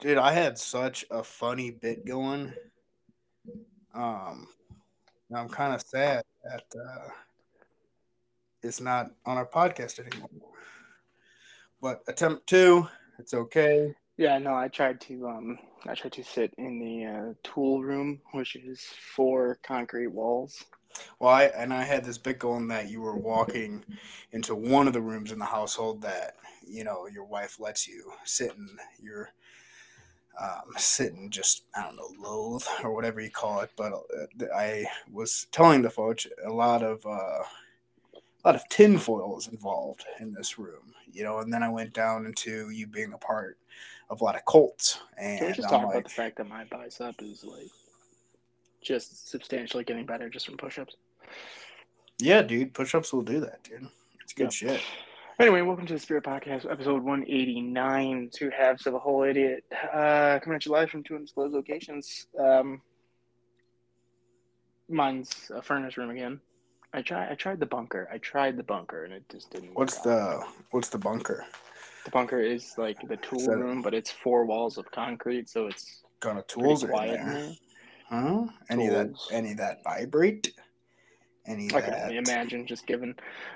Dude, I had such a funny bit going. Um, I'm kind of sad that uh, it's not on our podcast anymore. But attempt two, it's okay. Yeah, no, I tried to um I tried to sit in the uh, tool room, which is four concrete walls. Well, I and I had this bit going that you were walking into one of the rooms in the household that you know your wife lets you sit in your um, sit and just I don't know loathe or whatever you call it. But uh, I was telling the folks a lot of uh, a lot of tinfoil is involved in this room, you know. And then I went down into you being a part of a lot of cults, and Can we just I'm talk like, about the fact that my bicep is like just substantially getting better just from push-ups? yeah, dude, push-ups will do that, dude. It's good Yeah. shit. Anyway, welcome to the Spirit Podcast, episode 189, Two Halves of a Whole Idiot. Uh, coming at you live from two undisclosed locations. Um, mine's a furnace room again. I try. I tried the bunker. I tried the bunker, and it just didn't. What's the what's the bunker? The bunker is like the tool So- room, but it's four walls of concrete, so it's Kind of tools are in there? there. Huh? Any of that? Any that vibrate? Any I can only imagine just given,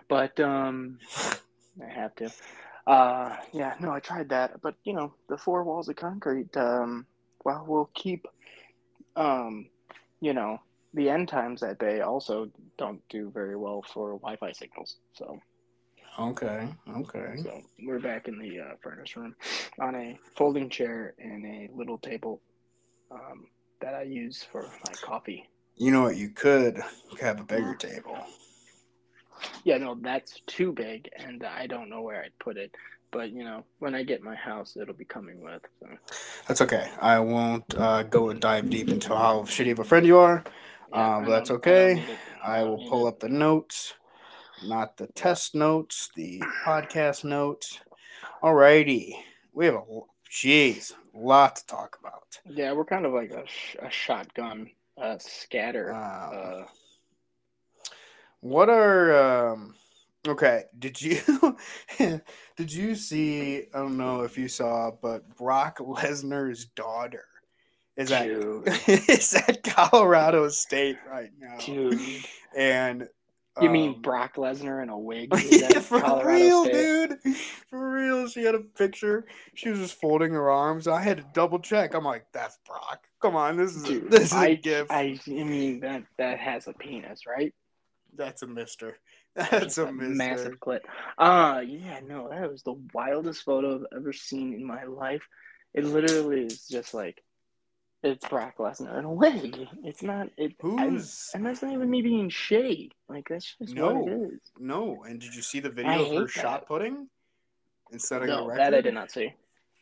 but um, I have to. Uh, yeah, no, I tried that, but you know, the four walls of concrete. Um, well, we'll keep, um, you know, the end times at bay. Also, don't do very well for Wi-Fi signals. So, Okay. Okay. so we're back in the uh, furnace room on a folding chair and a little table um, that I use for my coffee. You know what? You could have a bigger table. Yeah, no, that's too big, and I don't know where I'd put it. But you know, when I get my house, it'll be coming with. So. That's okay. I won't uh, go and dive deep into how shitty of a friend you are. Yeah, Um, I that's okay. I, don't need it. I will pull up the notes, not the test notes, the podcast notes. Alrighty. We have a jeez, a lot to talk about. Yeah, we're kind of like a, sh- a shotgun uh, scatter. Uh, What are um okay, did you did you see I don't know if you saw, but Brock Lesnar's daughter is at dude, is at Colorado State right now. dude. And You mean um, Brock Lesnar in a wig? Yeah, for Colorado real, State? dude. For real. She had a picture. She was just folding her arms. I had to double check. I'm like, that's Brock. Come on, this is a, this is I, a gift. I, I mean that that has a penis, right? That's a mister. That's a mister. massive clip. Uh yeah, no, that was the wildest photo I've ever seen in my life. It literally is just like it's Brock Lesnar in a wig. It's not it I'm- Who's and that's not even me being shady. Like that's just what No. it is. No, and did you see the video of her hate shot putting instead a No, record? that I did not see.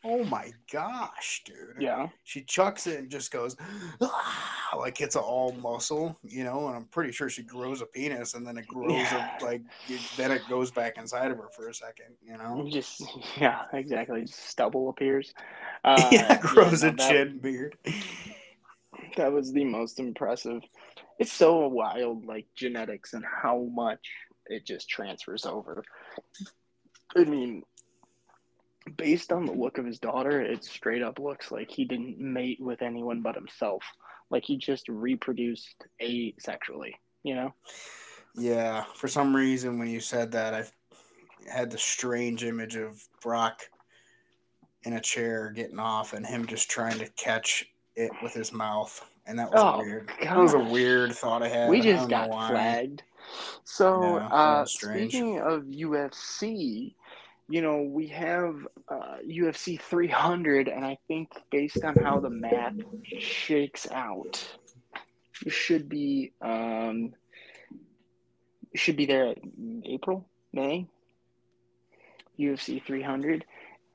Oh my gosh, dude! Yeah. she chucks it and just goes "Ah," like it's all muscle, you know. And I'm pretty sure she grows a penis, and then it grows Yeah. a, like it- then it goes back inside of her for a second, you know. Just yeah, exactly. Just stubble appears. Uh, yeah, grows no, a that- chin beard. That was the most impressive. It's so wild, like genetics and how much it just transfers over. I mean, based on the look of his daughter, it straight up looks like he didn't mate with anyone but himself. Like he just reproduced asexually, you know? Yeah, for some reason when you said that, I had the strange image of Brock in a chair getting off and him just trying to catch it with his mouth, and that was Oh, weird. That was a weird thought I had. we just got flagged. So, Yeah, uh, speaking of UFC, you know, we have uh, UFC 300, and I think based on how the math shakes out, you should be um, should be there in April, May. UFC 300.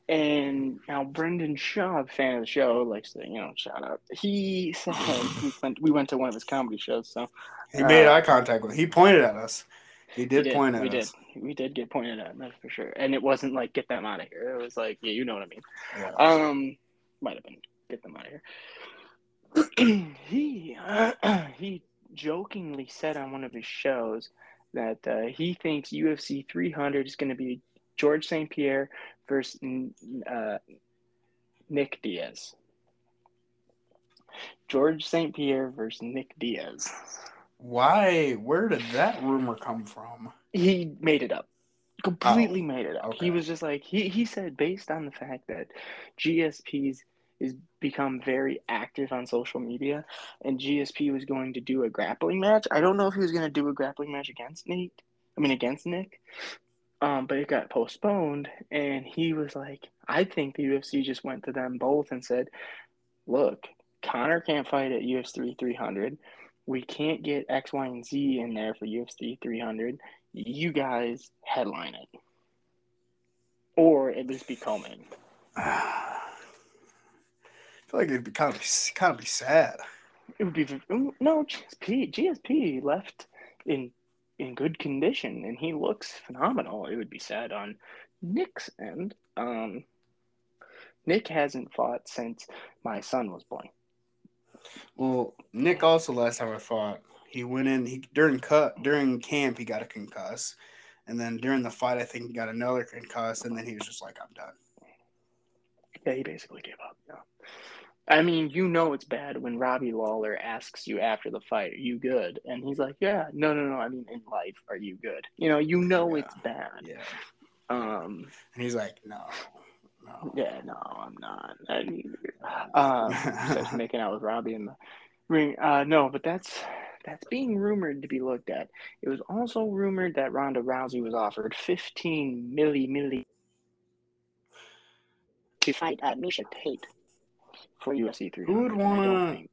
And now Brendan Schaub, fan of the show, likes to, you know, shout out. He said we went, we went to one of his comedy shows, so He made Uh, eye contact with. He pointed at us. He did, we point at we us. did. We did get pointed at, that's for sure. And it wasn't like get them out of here. It was like, yeah, you know what I mean. Yeah. Um, might have been get them out of here. he he jokingly said on one of his shows that uh, he thinks UFC 300 is going to be George St. Pierre versus uh, Nick Diaz. George St. Pierre versus Nick Diaz. Why? Where did that rumor come from? He made it up. Completely Oh, made it up. okay. He was just like he he said based on the fact that GSP's is become very active on social media and GSP was going to do a grappling match. I don't know if he was going to do a grappling match against Nate. I mean against Nick. Um, but it got postponed and he was like, I think the UFC just went to them both and said, Look, Conor can't fight at UFC 300. We can't get X, Y, and Z in there for UFC 300. You guys headline it. Or at least be co-main. I feel like it'd be kind of kind of be sad. It would be no GSP. GSP left in in good condition, and he looks phenomenal. It would be sad on Nick's end. Um, Nick hasn't fought since my son was born. Well, Nick also last time I fought, he went in he during cut during camp he got a concuss, and then during the fight I think he got another concuss, and then he was just like, I'm done. Yeah, he basically gave up. Yeah. I mean, you know it's bad when Robbie Lawler asks you after the fight, "Are you good?" And he's like, "Yeah, no, no, no. I mean, in life, are you good?" You know, you know Yeah. it's bad. Yeah, Um, and he's like, no, no. yeah, no, I'm not. I mean, uh, making out with Robbie in the ring. Uh, no, but that's that's being rumored to be looked at. It was also rumored that Ronda Rousey was offered 15 milli milli to fight uh, Miesha Tate for UFC 300. Who would don't wanna- think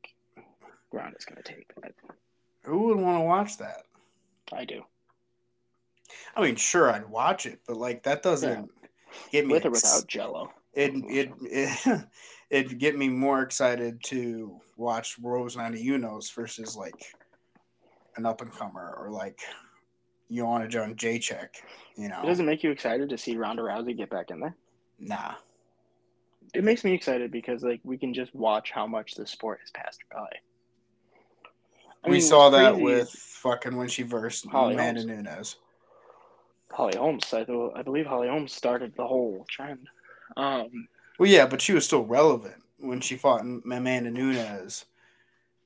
Ronda's gonna take that. Who would want to watch that? I do. I mean, sure, I'd watch it, but like that doesn't get me With or without Jello. it it it it'd get me more excited to watch Rose Namajunas versus like an up and comer or like Joanna Jedrzejczyk. You know, It doesn't make you excited to see Ronda Rousey get back in there. nah. It makes me excited because like we can just watch how much the sport has passed by. I we mean, saw that with fucking when she versed Holly Amanda Holmes. Nunes. Holly Holmes. I, th- I believe Holly Holmes started the whole trend. Um, Well, yeah, but she was still relevant when she fought Amanda Nunes.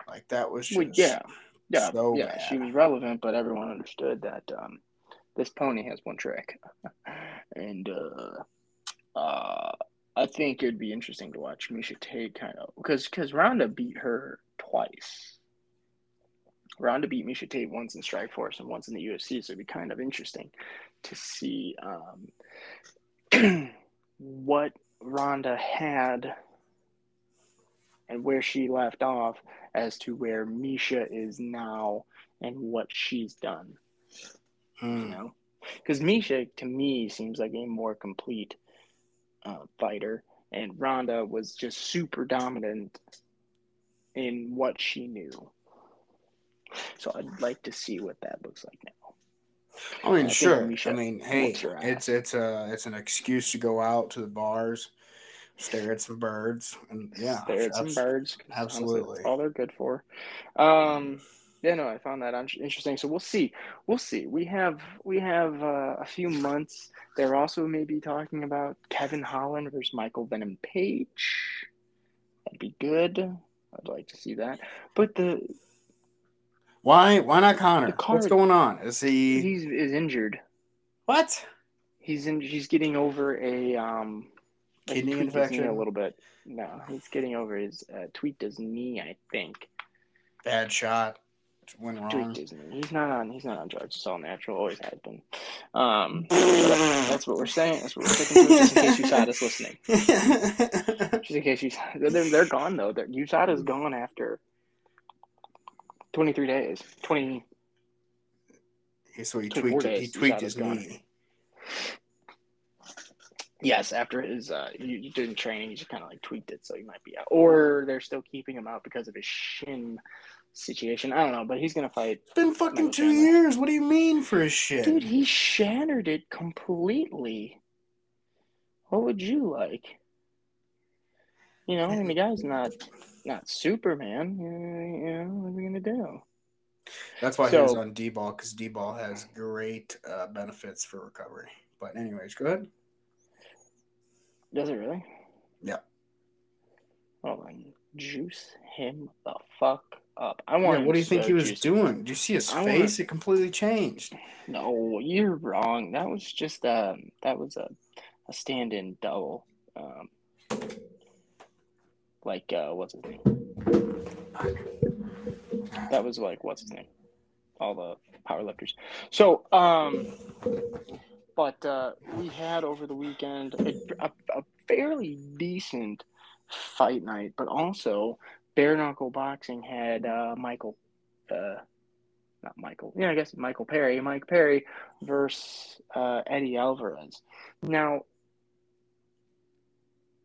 Like that was just well, yeah, yeah, so yeah. bad. She was relevant, but everyone understood that um, this pony has one trick, and uh, uh, I think it'd be interesting to watch Miesha Tate kind of because because Ronda beat her twice. Ronda beat Miesha Tate once in Strikeforce and once in the UFC, so it'd be kind of interesting to see um, what Ronda had and where she left off as to where Miesha is now and what she's done. You Mm. know, because Miesha to me seems like a more complete uh, fighter, and Ronda was just super dominant in what she knew. So I'd like to see what that looks like now. I mean, I sure. I mean, hey, whoops her ass. it's it's a it's an excuse to go out to the bars, stare at some birds, and yeah, Stare at some birds. honestly, absolutely. that's all they're good for. Um, yeah, no, I found that interesting. So we'll see. We'll see. We have we have uh, a few months. They're also maybe talking about Kevin Holland versus Michael Venom Page. That'd be good. I'd like to see that. But the Why why not Conor? Card- What's going on? Is he he's is injured. what? He's in. He's getting over a um Kidney knee infection? a little bit. No, he's getting over his uh, tweaked his knee. I think. Bad shot. Went wrong. Tweaked his knee. He's not on. He's not on drugs. It's all natural. Always has been. Um, that's what we're saying. That's what we're sticking to. Just in case USADA's listening. Just in case you, they're, they're gone though. They're, USADA's gone after twenty three days. Twenty. so he tweaked he tweaked his knee. Yes, after his uh, you, you did training, he just kind of like tweaked it, so he might be out. Or they're still keeping him out because of his shin situation. I don't know, but he's gonna fight. It's been fucking Michael two Chandler. years. What do you mean for his shit? Dude, he shattered it completely. What would you like? You know, I mean, the guy's not not Superman. You know, what are we gonna do? That's why he was on D ball because D ball has great uh, benefits for recovery. But anyways, go ahead. Does it really? Yeah. Hold on. Juice him the fuck up. I want. Yeah, what do you think he was doing? Did you see his I wanna- face? It completely changed. No, you're wrong. That was just um that was a, a stand in double. Like uh what's his name? That was like what's his name? All the power lifters. So um but uh we had over the weekend a, a, a fairly decent fight night, but also bare knuckle boxing had uh Michael uh not Michael. Yeah, I guess Michael Perry. Mike Perry versus uh, Eddie Alvarez. Now,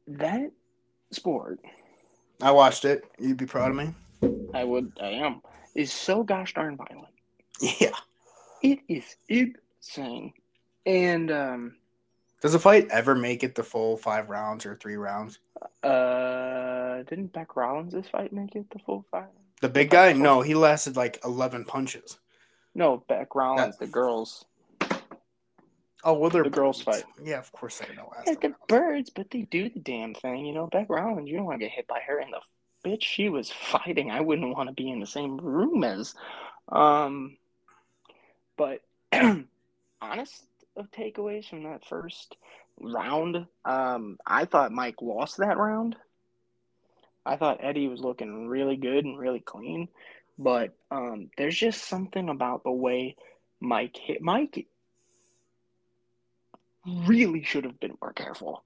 that sport, I watched it. You'd be proud of me. I would, I am, is so gosh darn violent. Yeah. It is insane. And um, Does a fight ever make it the full five rounds or three rounds? uh, didn't Bec Rawlings this fight make it the full five? The big guy? No, he lasted like eleven punches. No, Bec Rawlings, the girls, Oh well, they're the girls fight. Yeah, of course they're gonna last. Yeah, they're birds, but they do the damn thing. You know, Bec Rawlings, you don't want to get hit by her. And the bitch she was fighting, I wouldn't want to be in the same room as. Um, but honest of takeaways from that first round, um, I thought Mike lost that round. I thought Eddie was looking really good and really clean, but um, there's just something about the way Mike hit. Mike really should have been more careful.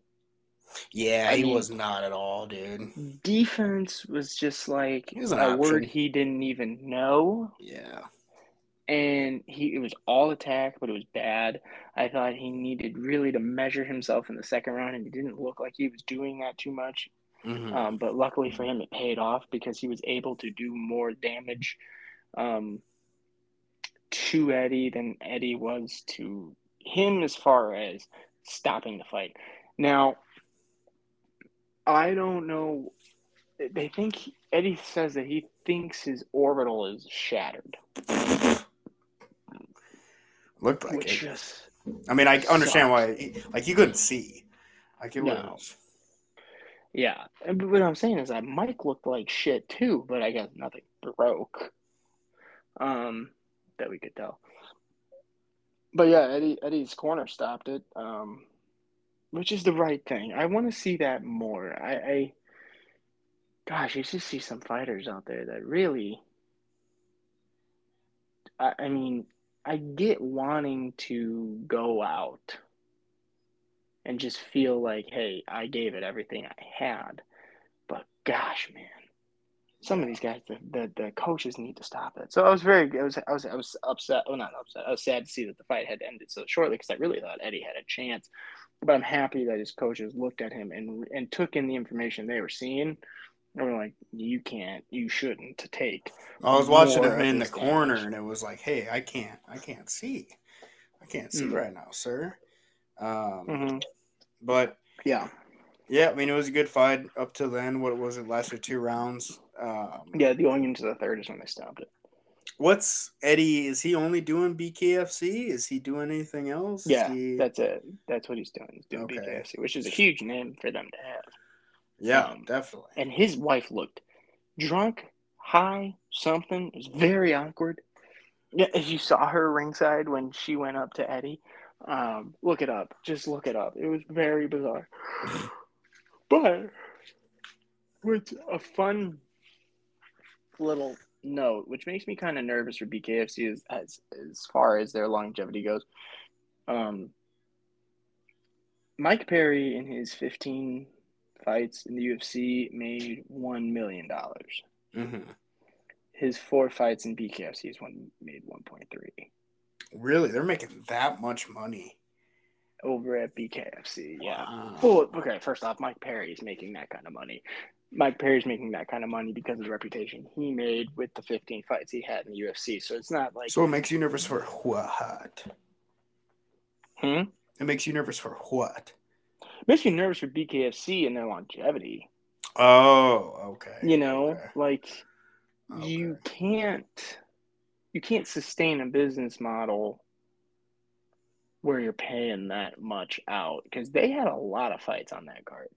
Yeah, I he mean- was not at all, dude. Defense was just like was a option. word he didn't even know. Yeah. and he it was all attack, but it was bad. I thought he needed really to measure himself in the second round, and he didn't look like he was doing that too much. hmm Um, but luckily for him, it paid off because he was able to do more damage um, to Eddie than Eddie was to him as far as stopping the fight. Now, I don't know. They think Eddie says that he thinks his orbital is shattered, Looked like which it. just I mean, I understand sucks. why. Like you couldn't see. Like it No. was. Yeah, but what I'm saying is that Mike looked like shit too, but I guess nothing broke. Um, that we could tell. But yeah, Eddie Eddie's corner stopped it. Um, which is the right thing. I want to see that more. I, I, gosh, you should see some fighters out there that really. I, I mean, I get wanting to go out and just feel like, hey, I gave it everything I had. But gosh, man, some of these guys, the, the, the coaches need to stop it. So I was very, I was, I was, I was upset. Oh, not upset. I was sad to see that the fight had ended so shortly because I really thought Eddie had a chance. But I'm happy that his coaches looked at him and and took in the information they were seeing. And were like, you can't, you shouldn't to take. I was watching him in the corner, damage. and it was like, "Hey, I can't, I can't see, I can't see Mm. right now, sir." Um, hmm but Yeah, yeah, I mean, it was a good fight up to then. What was it? Lasted two rounds. Um, yeah. The going into the third is when they stopped it. What's Eddie? Is he only doing BKFC? Is he doing anything else? Yeah, he- that's it. That's what he's doing. He's doing Okay. BKFC, which is a huge name for them to have. yeah, um, definitely. and his wife looked drunk, high, something. It was very awkward. Yeah, if you saw her ringside when she went up to Eddie, um, look it up. Just look it up. It was very bizarre. But with a fun little note, which makes me kind of nervous for BKFC as, as as far as their longevity goes. Um, Mike Perry in his 15 fights in the UFC made one million dollars. hmm His four fights in BKFC is one made 1.3 Really, they're making that much money. over at BKFC. Yeah. Wow. Well, okay. First off, Mike Perry is making that kind of money. Mike Perry's making that kind of money because of the reputation he made with the 15 fights he had in the UFC. So it's not like So it makes you nervous for what? hmm? It makes you nervous for what? makes you nervous for BKFC and their longevity. Oh, okay. You know, Okay. like you can't you can't sustain a business model where you're paying that much out because they had a lot of fights on that card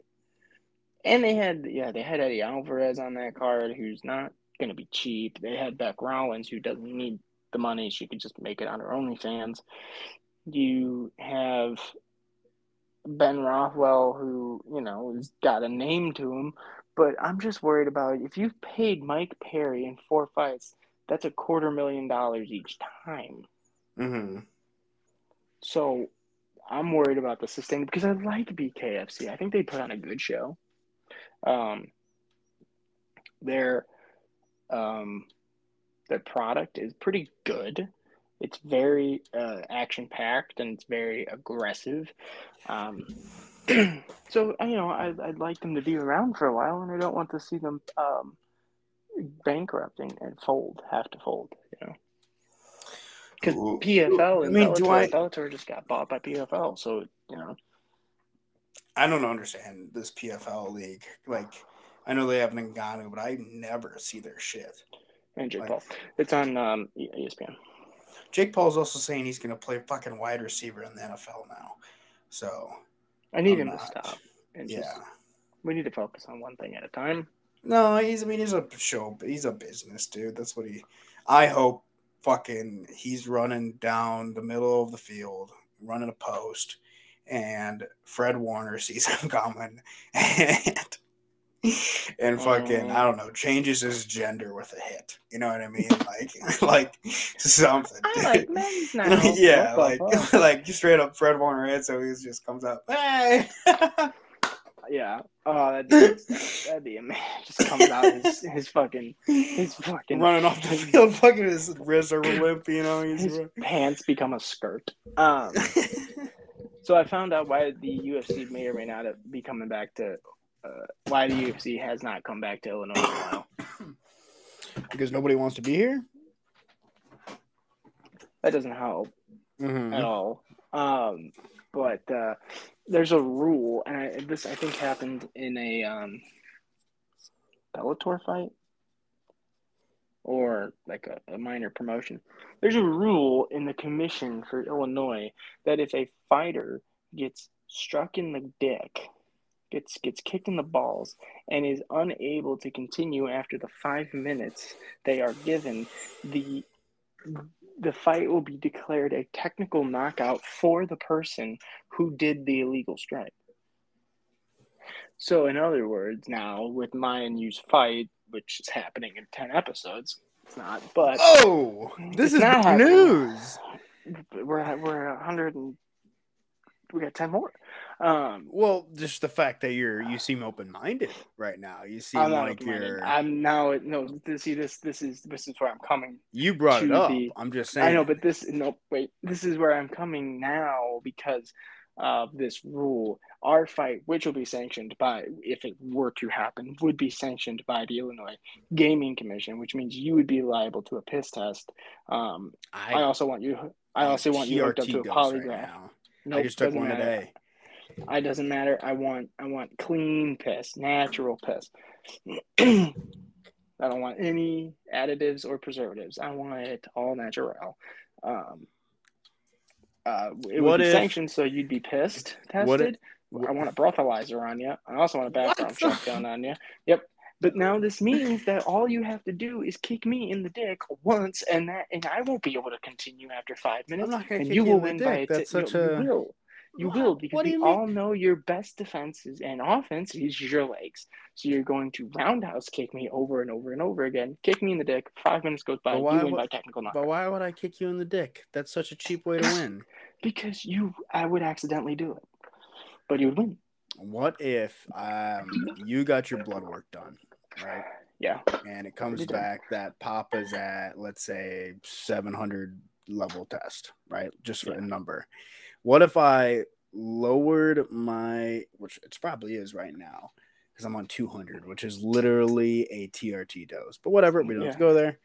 And they had yeah, they had Eddie Alvarez on that card, who's not gonna be cheap. They had Bec Rawlings, who doesn't need the money; she could just make it on her OnlyFans. You have Ben Rothwell, who you know has got a name to him, but I'm just worried about if you've paid Mike Perry in four fights, that's a quarter million dollars each time. Mm-hmm. So I'm worried about the sustain because I like BKFC. I think they put on a good show. Um, their um, their product is pretty good. It's very uh, action packed and it's very aggressive. Um, so you know, I, I'd like them to be around for a while, and I don't want to see them um, bankrupting and fold, have to fold. You know, because PFL and I mean, Bellator, do I... Bellator just got bought by PFL, so you know. I don't understand this PFL league. Like, I know they have Ngannou, but I never see their shit. And Jake like, Paul, it's on um, ESPN. Jake Paul's also saying he's going to play fucking wide receiver in the NFL now. So I need I'm him not, to stop. And yeah, just, we need to focus on one thing at a time. No, he's. I mean, he's a show. He's a business dude. That's what he. I hope fucking he's running down the middle of the field, running a post, and Fred Warner sees him coming, and and fucking I don't know changes his gender with a hit. You know what I mean? Like like something. I like men's now. yeah, like like straight up Fred Warner hit, so he just comes out. Hey. yeah. Oh, that'd be, that'd be amazing. Just comes out his, his fucking his fucking running off the field, fucking his are limp. You know, his pants become a skirt. Um. So I found out why the UFC may or may not be coming back to uh, why the UFC has not come back to Illinois in a while. Because nobody wants to be here. That doesn't help mm-hmm. at all. Um, but uh, there's a rule, and I, this I think happened in a um, Bellator fight or like a, a, minor promotion. There's a rule in the commission for Illinois that if a fighter gets struck in the dick gets gets kicked in the balls and is unable to continue after the five minutes they are given, the the fight will be declared a technical knockout for the person who did the illegal strike. So, in other words, now with my and fight, which is happening in ten episodes, it's not. But oh, this is news. We're we're a hundred and we got ten more. Um, well, just the fact that you're you seem open minded right now. You seem I'm like you're. I'm now no. To see this. This is this is where I'm coming. You brought it up. The, I'm just saying. I know, but this no wait. This is where I'm coming now because of this rule. Our fight, which will be sanctioned by, if it were to happen, would be sanctioned by the Illinois Gaming Commission, which means you would be liable to a piss test. Um, I, I also want you. I also want you hooked up to a polygraph. Right nope, I just took one matter. today. I doesn't matter. I want I want clean piss, natural piss. I don't want any additives or preservatives. I want it all natural. Um, uh, it what would be if, sanctioned, so you'd be pissed tested. If, I want a breathalyzer on you. I also want a background done on you. Yep. But now this means that all you have to do is kick me in the dick once, and that, and I won't be able to continue after five minutes. and you will win by a t- That's such a. You will. You what? will because we all know your best defenses and offense is your legs. So you're going to roundhouse kick me over and over and over again. Kick me in the dick. Five minutes goes by. Why, you win by technical knockout. But why would I kick you in the dick? That's such a cheap way to win. because you, I would accidentally do it, but you would win. What if um, you got your blood work done, right? Yeah. And it comes back that Papa's at let's say 700 level test, right? Just for yeah. a number what if I lowered my, which it probably is right now, because I'm on 200, which is literally a TRT dose. But whatever, we don't yeah. have to go there.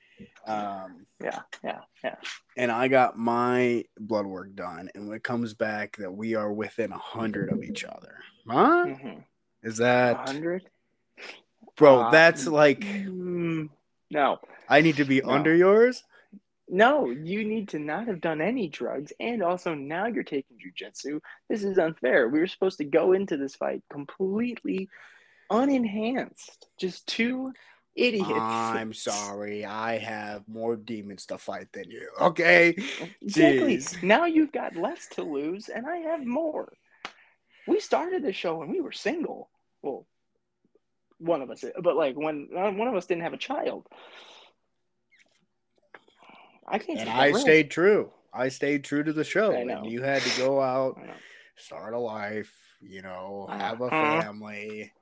Um, yeah, yeah, yeah. And I got my blood work done, and when it comes back that we are within a hundred of each other, huh? Mm-hmm. Is that hundred? Bro, uh, that's like mm, no. I need to be no. under yours. No, you need to not have done any drugs, and also now you're taking jujitsu. This is unfair. We were supposed to go into this fight completely unenhanced. Just two idiots. I'm sorry. I have more demons to fight than you. Okay. Exactly. Jeez. Now you've got less to lose, and I have more. We started the show when we were single. Well, one of us, but like when uh, one of us didn't have a child. I can't. And I stayed true. I stayed true to the show. And you had to go out, start a life, you know, Uh-huh. have a family.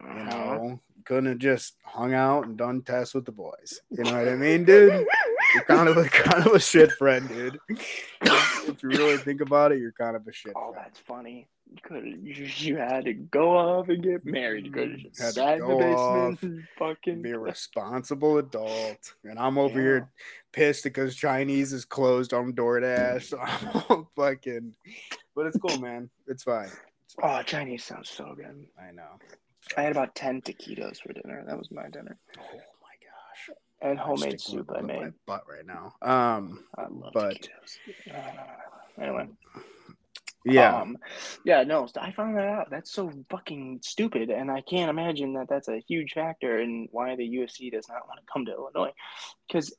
You know, couldn't have just hung out and done tests with the boys. You know what I mean, dude? You're kind of a kind of a shit friend, dude. if you really think about it, you're kind of a shit Oh, friend. that's funny. You could you, had to go off and get married. You could have just Had sat in the basement off, and fucking. Be a responsible adult, and I'm over here pissed because Chinese is closed on DoorDash. So I'm fucking, but it's cool, man. It's fine. It's fine. Oh, Chinese sounds so good. I know. I had about ten taquitos for dinner. That was my dinner, Oh my gosh. and homemade soup I made. My butt right now. Um. I love But- taquitos. Uh, anyway, Yeah. um, yeah, no, I found that out. That's so fucking stupid, and I can't imagine that that's a huge factor in why the UFC does not want to come to Illinois. Because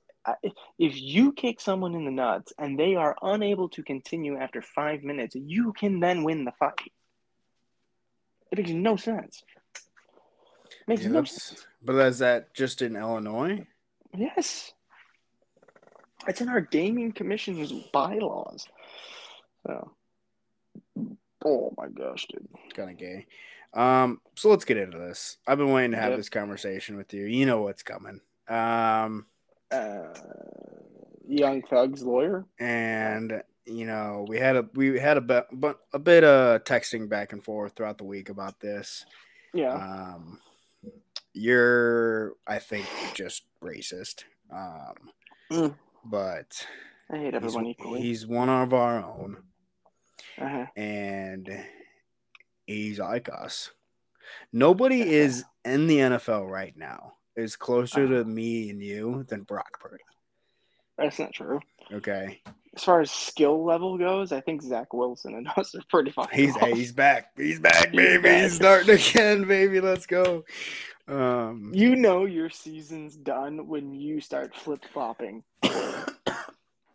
if you kick someone in the nuts and they are unable to continue after five minutes, you can then win the fight. It makes no sense. Makes Yeah, no sense. but is that just in Illinois? Yes. It's in our gaming commission's bylaws. So, oh my gosh, dude. Kind of gay. Um. So let's get into this. I've been waiting to have Yep. this conversation with you. You know what's coming. Um. Uh, Young Thug's lawyer. and you know we had a we had a bit but a bit of texting back and forth throughout the week about this Yeah. um you're i think just racist um Mm. but I hate he's, everyone equally. he's one of our own Uh-huh. and he's like us nobody is in the nfl right now is closer Uh-huh. to me and you than brock purdy That's not true. okay As far as skill level goes, I think Zach Wilson and us are pretty fine. He's he's back. He's back, He's baby. back. He's starting again, baby. Let's go. Um, You know your season's done when you start flip flopping.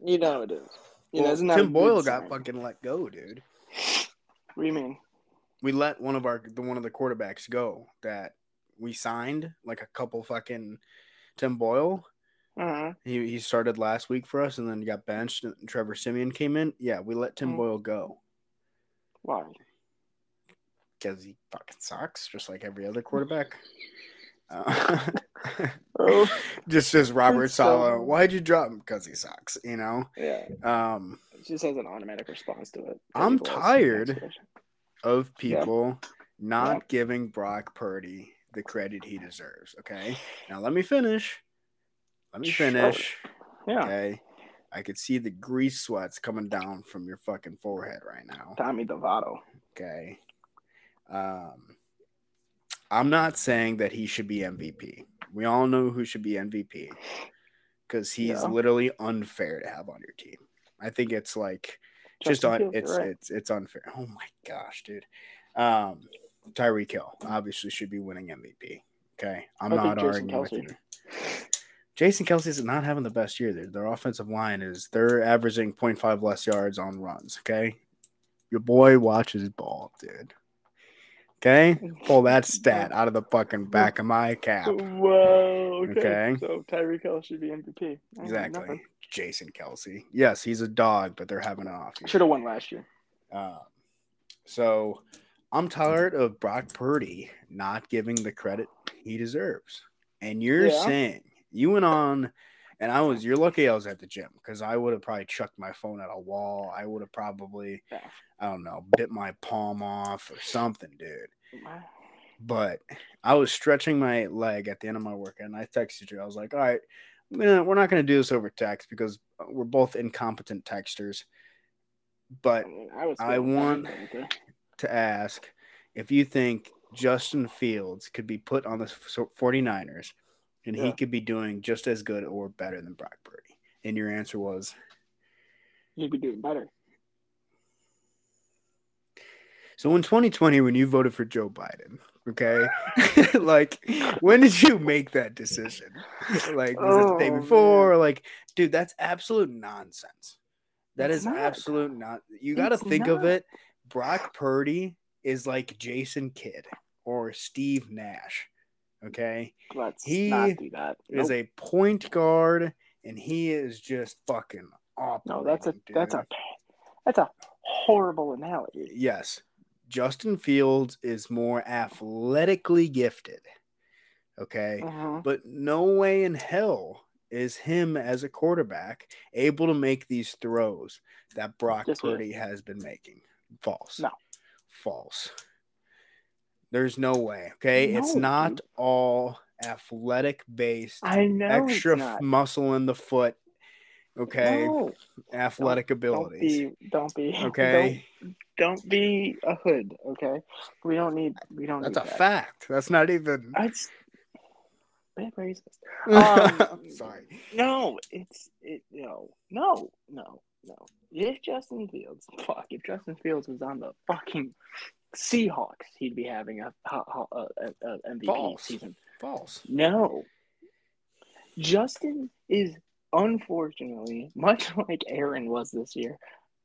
You know it is. You know, well, a Tim Boyle got sign? fucking let go, dude. What do you mean? We let one of our the one of the quarterbacks go that we signed, like a couple fucking Tim Boyle. Uh-huh. He he started last week for us, and then got benched. And Trevor Siemian came in. Yeah, we let Tim Mm. Boyle go Why? Because he fucking sucks, just like every other quarterback. Uh, Oh. just as Robert It's so- Sala, why'd you drop him? Because he sucks, you know. Yeah. Um, It just has an automatic response to it. I'm tired. of Yeah. people not Yeah. giving Brock Purdy the credit he deserves. Okay. Now let me finish. Let me Sure. finish. Yeah. Okay. I could see the grease sweats coming down from your fucking forehead right now. Tommy DeVito. Okay. Um I'm not saying that he should be MVP. We all know who should be MVP because he's Yeah. literally unfair to have on your team. I think it's like just Justin on Fields, it's right. it's it's unfair. Oh my gosh, dude. Um Tyreek Hill obviously should be winning MVP. Okay. I'm I not arguing with you. Jason Kelce's not having the best year. Their offensive line is they're averaging 0.5 less yards on runs. Okay. Your boy watches ball, dude. Okay. Pull that stat out of the fucking back of my cap. Whoa. Okay. Okay. So Tyreek Hill should be MVP. I Exactly. Jason Kelce. Yes, he's a dog, but they're having an off year. Should have won last year. Um, so I'm tired of Brock Purdy not giving the credit he deserves. And you're Yeah. saying you went on, and I was, you're lucky I was at the gym because I would have probably chucked my phone at a wall. I would have probably, Yeah. I don't know, bit my palm off or something, dude. But I was stretching my leg at the end of my workout, and I texted you. I was like, all right, gonna- we're not going to do this over text because we're both incompetent texters. But I, was I feeling want- to ask if you think Justin Fields could be put on the 49ers and he could be doing just as good or better than Brock Purdy. And your answer was He'd be doing better. So in 2020 when you voted for Joe Biden, Okay, like when did you make that decision? Like was it the day Oh, before? Like, dude, that's absolute nonsense. That It's is not. absolute not. You got to think of it. Brock Purdy is like Jason Kidd or Steve Nash. Okay, Let's He not do that. Nope. Is a point guard, and he is just fucking operating. no, that's a that's a that's a horrible analogy. yes. Justin Fields is more athletically gifted. Okay. Mhm. But no way in hell is him as a quarterback able to make these throws that Brock is. Purdy has been making. False. No. False. There's no way. Okay. it's not all athletic based, I know extra muscle in the foot. Okay. No, Athletic don't abilities. be don't be Okay. Don't, don't be a hood. Okay, we don't need we don't That's a that. fact. That's not even. That's bit racist. Um, Sorry. No, it's it. No, no, no, no. If Justin Fields, fuck, if Justin Fields was on the fucking Seahawks, he'd be having a, a, a, a, a MVP False. season. False. No, Justin is unfortunately much like Aaron was this year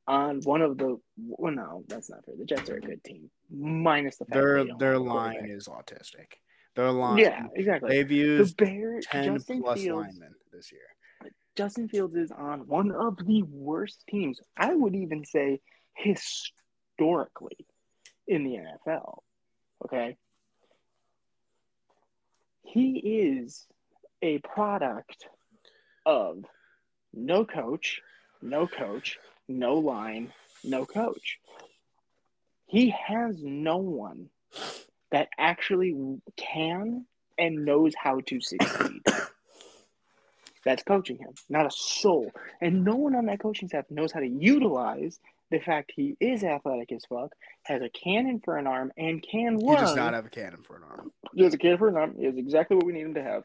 on one of the. Well, no, that's not fair. The Jets are a good team, minus the fact Their their line is autistic. Their line. Yeah, exactly. They've The used Bears, ten Justin plus Fields, linemen this year. Justin Fields is on one of the worst teams. I would even say historically in the NFL. Okay. He is a product of no coach, no coach, no line, no coach. He has no one that actually can and knows how to succeed. That's coaching him, not a soul. And no one on that coaching staff knows how to utilize the fact he is athletic as fuck, has a cannon for an arm, and can He does not have a cannon for an arm. He has a cannon for an arm. He has exactly what we need him to have.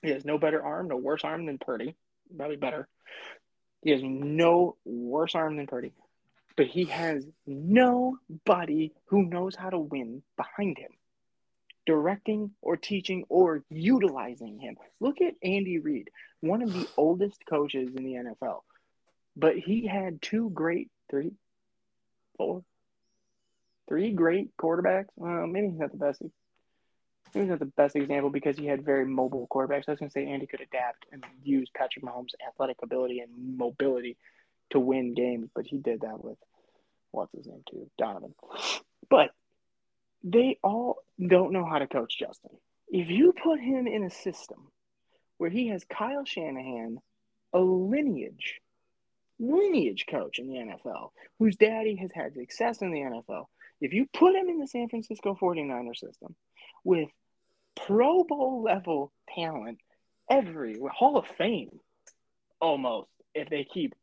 He has no better arm, no worse arm than Purdy. Probably better. He has no worse arm than Purdy. But he has nobody who knows how to win behind him, directing or teaching or utilizing him. Look at Andy Reid, one of the oldest coaches in the NFL. But he had two great, three, four, three great quarterbacks. Well, maybe he's not the best. Maybe he's not the best example because he had very mobile quarterbacks. I was going to say Andy could adapt and use Patrick Mahomes' athletic ability and mobility to win games, but he did that with what's his name too, Donovan. But they all don't know how to coach Justin. If you put him in a system where he has Kyle Shanahan, a lineage, lineage coach in the NFL, whose daddy has had success in the NFL, if you put him in the San Francisco 49er system with Pro Bowl level talent, every Hall of Fame almost, if they keep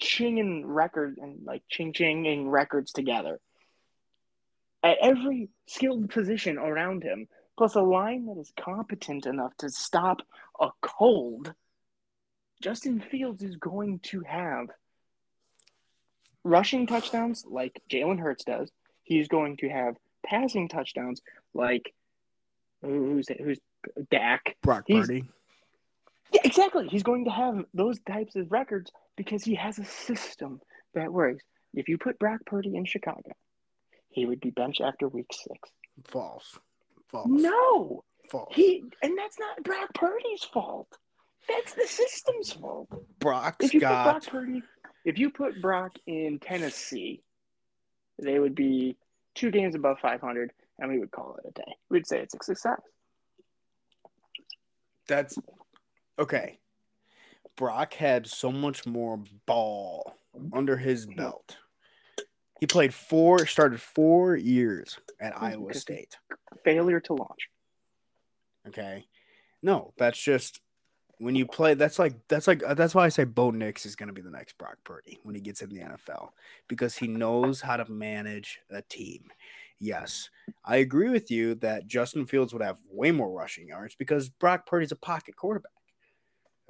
chinging records and like ching chinging records together at every skilled position around him, plus a line that is competent enough to stop a cold, Justin Fields is going to have rushing touchdowns like Jalen Hurts does. He's going to have passing touchdowns like who's who's Dak. Brock He's- Purdy. Yeah, exactly. He's going to have those types of records because he has a system that works. If you put Brock Purdy in Chicago, he would be benched after week six. False. False. No, False. he and that's not Brock Purdy's fault. That's the system's fault. Brock's If you put Brock Purdy, if you put Brock in Tennessee, they would be two games above 500, and we would call it a day. We'd say it's a success. that's okay. Brock had so much more ball under his belt. He played four, started four years at Iowa State. Failure to launch. Okay. No, that's just when you play. That's like that's like uh, that's why I say Bo Nix is going to be the next Brock Purdy when he gets in the NFL because he knows how to manage a team. Yes, I agree with you that Justin Fields would have way more rushing yards because Brock Purdy's a pocket quarterback.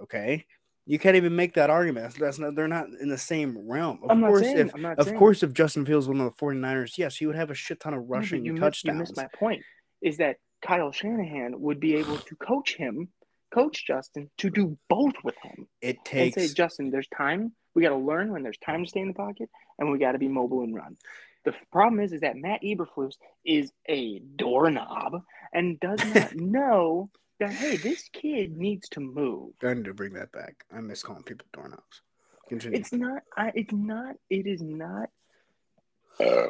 Okay, You can't even make that argument. That's, not, they're not in the same realm. Of I'm course, saying- if of saying- course if Justin Fields was one of the 49ers, yes, he would have a shit ton of No, rushing you miss, touchdowns. you missed my point. Is that Kyle Shanahan would be able to coach him, coach Justin to do both with him, it and takes say, Justin, there's time. We got to learn when there's time to stay in the pocket, and we got to be mobile and run. The problem is, is that Matt Eberflus is a doorknob and does not know that hey, this kid needs to move. I need to bring that back. I miss calling people doorknobs. Continue. It's not. I, it's not. It is not. Uh,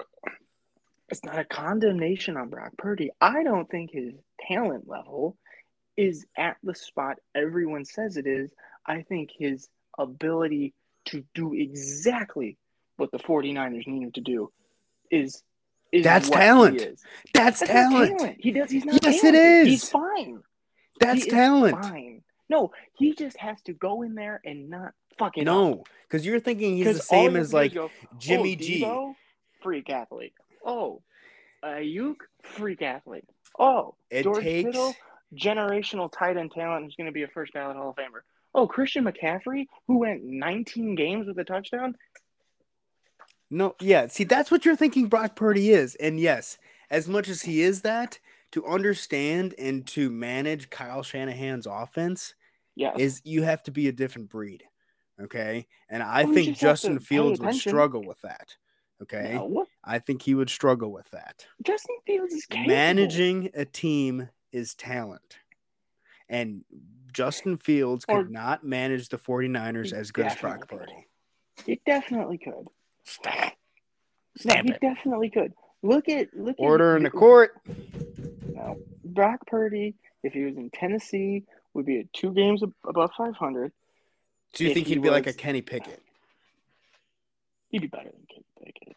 it's not a condemnation on Brock Purdy. I don't think his talent level is at the spot everyone says it is. I think his ability to do exactly what the 49ers need him to do is is That's talent. is. That's, That's not talent. He does. He's not. Yes, it talented. is. He's fine. That's He talent. Fine. No, he just has to go in there and not fucking. No, because you're thinking he's the same as have to do like go, Jimmy oh, G. Deebo, freak athlete. Oh, Aiyuk, freak athlete. Oh, It George takes- Kittle, generational tight end talent who's going to be a first ballot Hall of Famer. Oh, Christian McCaffrey, who went 19 games with a touchdown. No, yeah. See, that's what you're thinking Brock Purdy is. And yes, as much as he is that, to understand and to manage Kyle Shanahan's offense Yes. is you have to be a different breed. Okay. And I Well, think just Justin Fields would struggle with that. Okay. No, I think he would struggle with that. Justin Fields is capable. Managing a team is talent. And Justin Fields could not manage the 49ers as good as Brock Purdy. He definitely could. Stamp. No, Stamp he it. definitely could. Look at look Order at in the court. No, Brock Purdy, if he was in Tennessee, would be at two games above 500. Do you if think he he'd be like a Kenny Pickett? He'd be better than Kenny Pickett.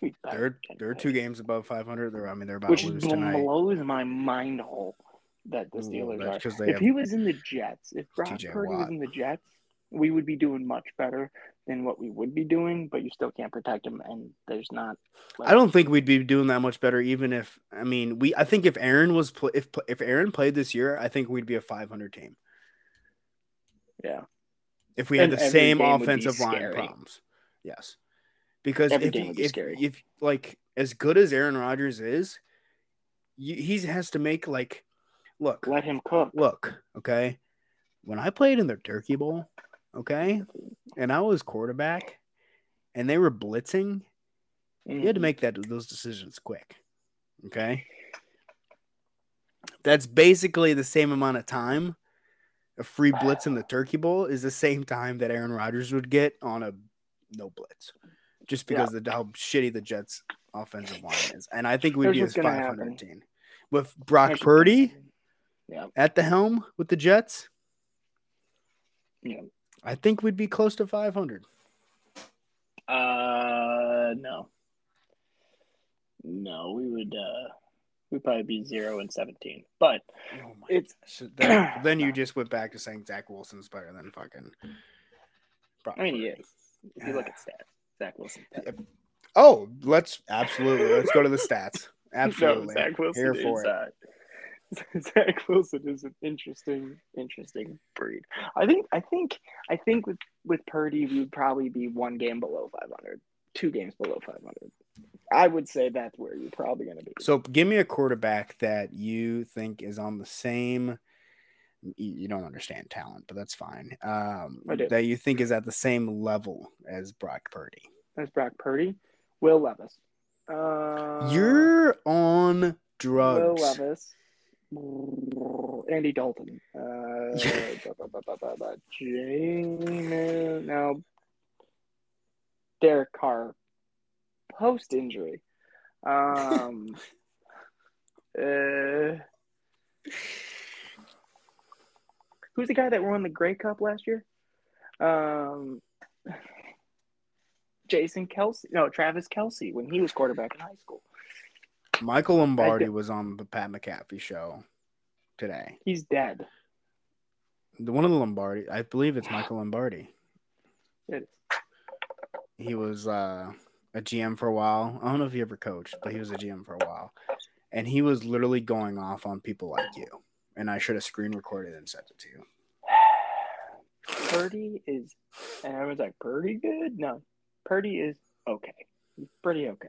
He'd be They're Kenny they're two games above 500. They're I mean they're about which to lose tonight. blows my mind hole that the Steelers that's are. 'cause they If he was in the Jets, if Brock TJ Purdy was in the Jets, we would be doing much better than what we would be doing. But you still can't protect him, and there's not. like- I don't think we'd be doing that much better, even if I mean we. I think if Aaron was pl- if if Aaron played this year, I think we'd be a 500 team Yeah, if we had And the same game would be offensive line scary. problems. Yes, because Every if be if, scary. if like as good as Aaron Rodgers is, you, he has to make like look let him cook. look okay. When I played in the Turkey Bowl, okay, and I was quarterback, and they were blitzing, you had to Mhm. make that those decisions quick. Okay. That's basically the same amount of time. A free blitz in the Turkey Bowl is the same time that Aaron Rodgers would get on a no blitz, just because of how shitty the Jets' offensive line is. And I think we'd be as gonna 500 team with Brock Purdy. Yeah, at the helm with the Jets. yeah. I think we'd be close to 500. Uh, no. No, we would. Uh, we'd probably be zero and seventeen. But Oh my it's gosh. Then, then you just went back to saying Zach Wilson's better than fucking. Brock I mean, he is. If you look at stats, Zach Wilson. Oh, let's absolutely let's go to the stats. Absolutely, No, Zach Wilson here is. for it. Uh, Zach Wilson is an interesting, interesting breed. I think. I think. I think with with Purdy, we would probably be one game below five hundred, two games below five hundred. I would say that's where you're probably going to be. So, give me a quarterback that you think is on the same. You you don't understand talent, but that's fine. Um, I do. that you think is at the same level as Brock Purdy. That's Brock Purdy, Will Levis. Uh, You're on Will drugs. Levis, Andy Dalton, uh, Jamin, now Derek Carr, post injury. Um, uh, who's the guy that won the Grey Cup last year? Um, Jason Kelce, no, Travis Kelce when he was quarterback in high school. Michael Lombardi was on the Pat McAfee show today. He's dead. The one of the Lombardi, I believe it's Michael Lombardi. It is. he was uh, a GM for a while. I don't know if he ever coached, but he was a GM for a while. And he was literally going off on people like you. And I should have screen recorded and sent it to you. Purdy is, and I was like, Purdy good? No, Purdy is okay. He's pretty okay,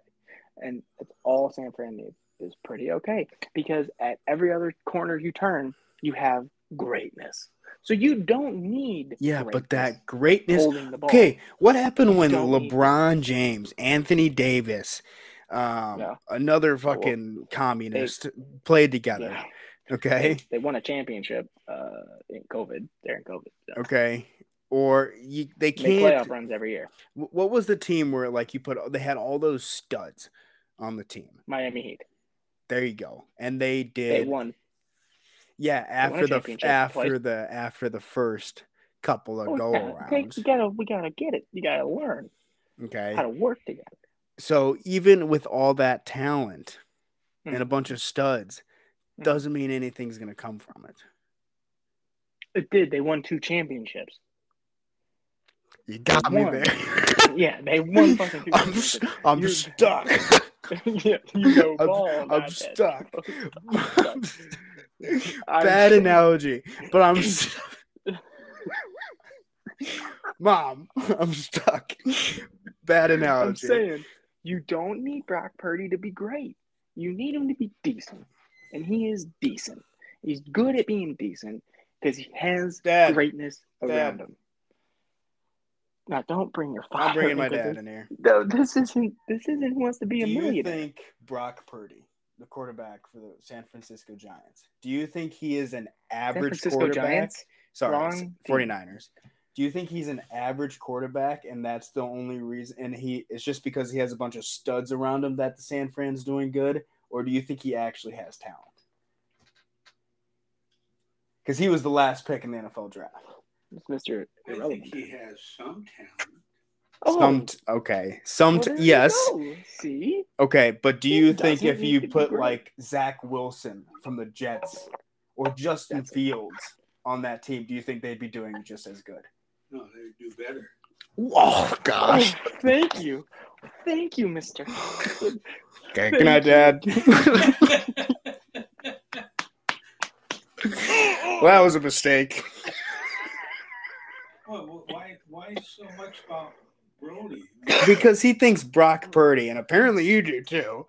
and that's all San Fran needs is pretty okay because at every other corner you turn, you have greatness. So you don't need Yeah, but that greatness. holding the ball. Okay, what happened when LeBron James, Anthony Davis, um, Yeah. another fucking communist played together? Yeah. Okay, They won a championship uh, in COVID. They're in COVID. So okay, or you, they They playoff can't. runs every year. What was the team where like you put? They had all those studs on the team. Miami Heat. There you go, and they did. They won. Yeah, won after the after twice. the after the first couple of Oh, go. Arounds. You gotta, we gotta get it. You gotta learn Okay, how to work together. so even with all that talent Hmm. and a bunch of studs, Hmm. doesn't mean anything's gonna come from it. It did. They won two championships. You got me there. Yeah, they won fucking two I'm, s-. I'm You're- stuck. yeah, you know I'm- I'm stuck. I'm Bad saying- analogy, but I'm. St- Mom, I'm stuck. Bad analogy. I'm saying you don't need Brock Purdy to be great. You need him to be decent, and he is decent. He's good at being decent because he has Dad. greatness around Dad. him. Now, don't bring your father. I'm bringing my dad in here. No, this isn't. This isn't who wants to be a Do you think Brock Purdy, the quarterback for the San Francisco Giants, do you think he is an San average Francisco quarterback? Giants. Sorry, wrong s- 49ers. Do you think he's an average quarterback and that's the only reason and he it's just because he has a bunch of studs around him that the San Fran's doing good or do you think he actually has talent? Cuz he was the last pick in the NFL draft. It's Mr. I think he has some talent. Oh, Some t- okay. Some t- there you yes. See, Okay, but do He you think if you put like Zach Wilson from the Jets or Justin That's- Fields on that team, do you think they'd be doing just as good? No, they would do better. Oh gosh. Oh, thank you, thank you, Mister. Okay, good night, Dad. well, that was a mistake. Well, why, why so much about Brody? Because he thinks Brock Purdy, and apparently you do too,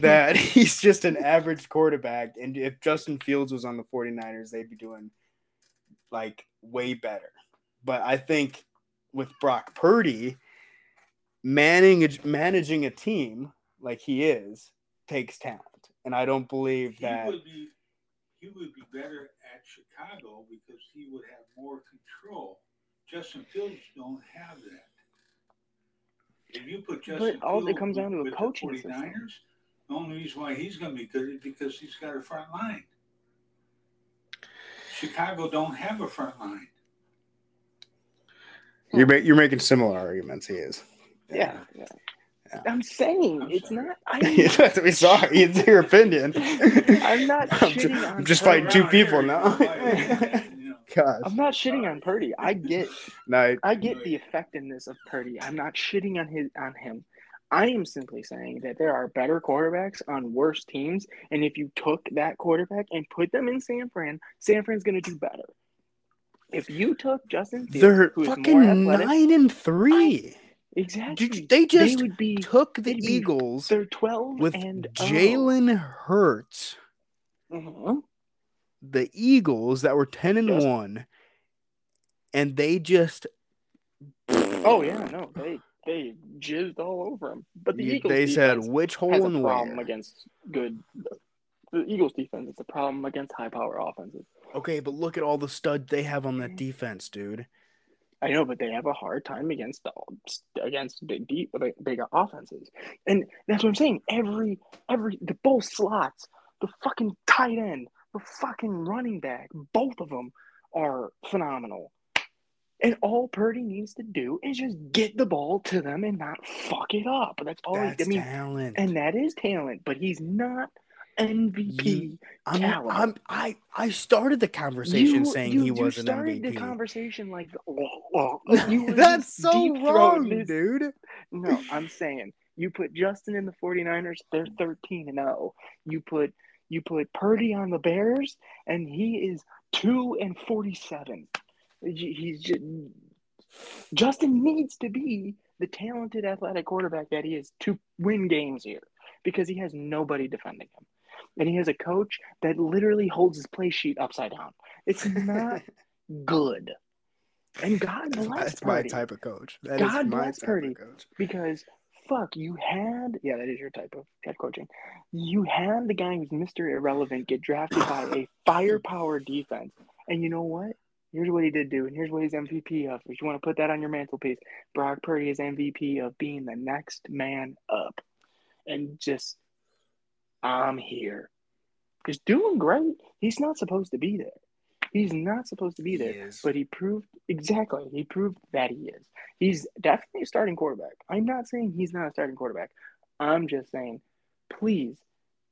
that he's just an average quarterback. And if Justin Fields was on the 49ers, they'd be doing like way better. But I think with Brock Purdy, managing managing a team like he is takes talent. And I don't believe He that would be, he would be better at Chicago because he would have more control. Justin Fields don't have that. If you put Justin all it Fields comes down to a with the coaching system. 49ers, the only reason why he's going to be good is because he's got a front line. Chicago don't have a front line. you're ma- you're making similar arguments. He is. Yeah, yeah. Yeah. I'm saying I'm it's sorry. not. I'm we sorry. It's your opinion. I'm not I'm, shitting ju- on I'm just fighting two people now. know, why- you know. Gosh. I'm not shitting on Purdy. I get No, I get the effectiveness of Purdy. I'm not shitting on his on him. I am simply saying that there are better quarterbacks on worse teams, and if you took that quarterback and put them in San Fran, San Fran's going to do better. If you took Justin Fields, they're who is more fucking nine and three. exactly, Did they just would be Took the they'd be- Eagles they're twelve with and oh. Jalen Hurts. Mhm. The Eagles that were ten and Just- one, and they just Oh yeah, no, they they jizzed all over them. But the Eagles they said which hole and problem where. against good. The Eagles defense is a problem against high power offenses. Okay, but look at all the stud they have on that defense, dude. I know, but they have a hard time against the against big deep big offenses, and that's what I'm saying. Every every the both slots, the fucking tight end, the fucking running back, both of them are phenomenal. And all Purdy needs to do is just get the ball to them and not fuck it up. That's all. That's I mean, talent. and that is talent, but he's not MVP. I'm, talent. I'm, I, I started the conversation You- saying you- he you was an MVP. You started the conversation like, oh, oh, you That's so wrong, this- dude. No, I'm saying you put Justin in the 49ers, they're 13 and 0. You put you put Purdy on the Bears and he is 2 and 47. He's just, Justin needs to be the talented athletic quarterback that he is to win games here because he has nobody defending him. And he has a coach that literally holds his play sheet upside down. It's not good. And God bless That's Purdy. my type of coach. That is God my bless type Purdy. of coach. because fuck, you had yeah, that is your type of head coaching. You had the guy who's Mr. Irrelevant get drafted by a firepower defense. And you know what? Here's what he did do, and here's what he's MVP of. If you want to put that on your mantelpiece, Brock Purdy is MVP of being the next man up. And just I'm here. He's doing great. He's not supposed to be there. He's not supposed to be He there. But he proved exactly. He proved that he is. He's definitely a starting quarterback. I'm not saying he's not a starting quarterback. I'm just saying, please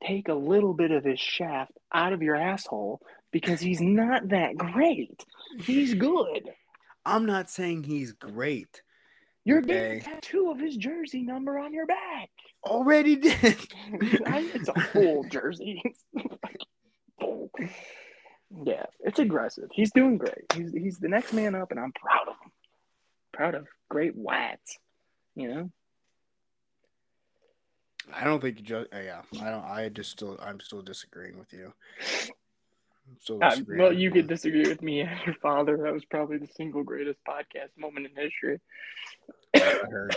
take a little bit of his shaft out of your asshole because he's not that great. He's good. I'm not saying he's great. You're Okay. getting a tattoo of his jersey number on your back. Already did. It's a full jersey. Yeah, it's aggressive. He's doing great. He's he's the next man up, and I'm proud of him. Proud of great whites. You know. I don't think you just. yeah, I don't. I just still. I'm still disagreeing with you. Uh, disagreeing well, you could disagree with me and your father. That was probably the single greatest podcast moment in history. That hurt.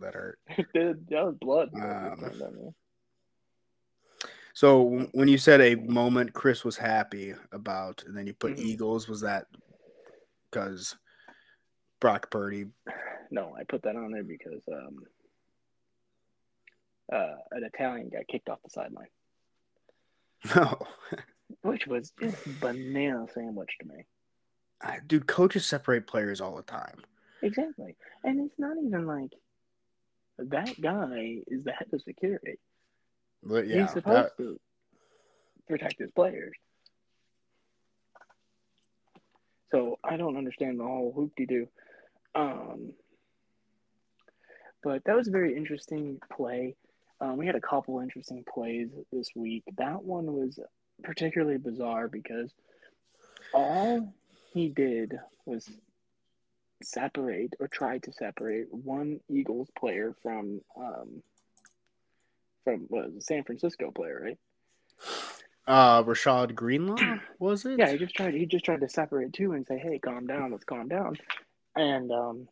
That hurt. It did. That was blood. Um, So when you said a moment Chris was happy about, and then you put Mhm. Eagles, was that because Brock Purdy? no, I put that on there because um, uh, an Italian got kicked off the sideline, No, which was just banana sandwich to me. I- dude, coaches separate players all the time. Exactly. And it's not even like that guy is the head of security. But yeah, He's supposed that- to protect his players. So I don't understand the whole hoop de doo. Um, but that was a very interesting play. Um, we had a couple interesting plays this week. That one was particularly bizarre because all he did was separate or try to separate one Eagles player from um, from what was it, San Francisco player, right? uh, Rashad Greenlaw was it? Yeah, he just tried he just tried to separate two and say, "Hey, calm down, let's calm down." And um,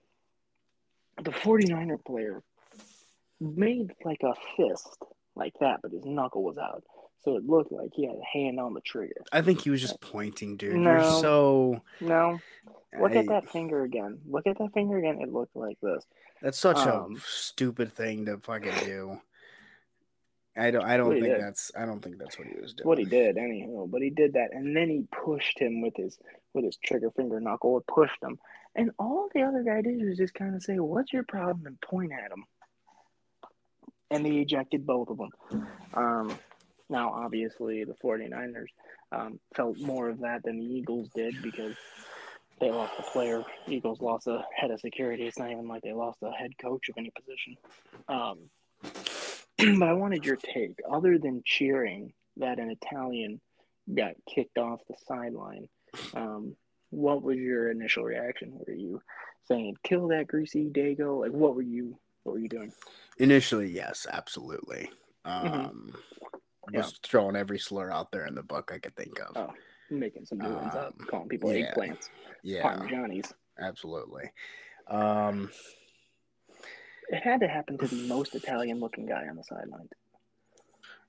the 49er player made like a fist like that, but his knuckle was out. So it looked like he had a hand on the trigger. I think he was just pointing, dude. No. You're so. No, look I- at that finger again. Look at that finger again. It looked like this. That's such Um, a stupid thing to fucking do. I don't. I don't think did. that's. I don't think that's what he was doing. what he did anyhow but he did that and then he pushed him with his with his trigger finger knuckle it pushed him and all the other guy did was just kind of say what's your problem and point at him and they ejected both of them um, now obviously the 49ers um, felt more of that than the eagles did because they lost a player eagles lost a head of security it's not even like they lost a head coach of any position um, but I wanted your take. Other than cheering that an Italian got kicked off the sideline, um, what was your initial reaction? Were you saying "kill that greasy dago"? Like, what were you? What were you doing? Initially, yes, absolutely. Mhm. Um, Yeah. was throwing every slur out there in the book I could think of. Oh, Making some new ones up, Um, calling people yeah. eggplants, yeah, parmigianis. absolutely. Um, It had to happen to the most Italian-looking guy on the sideline.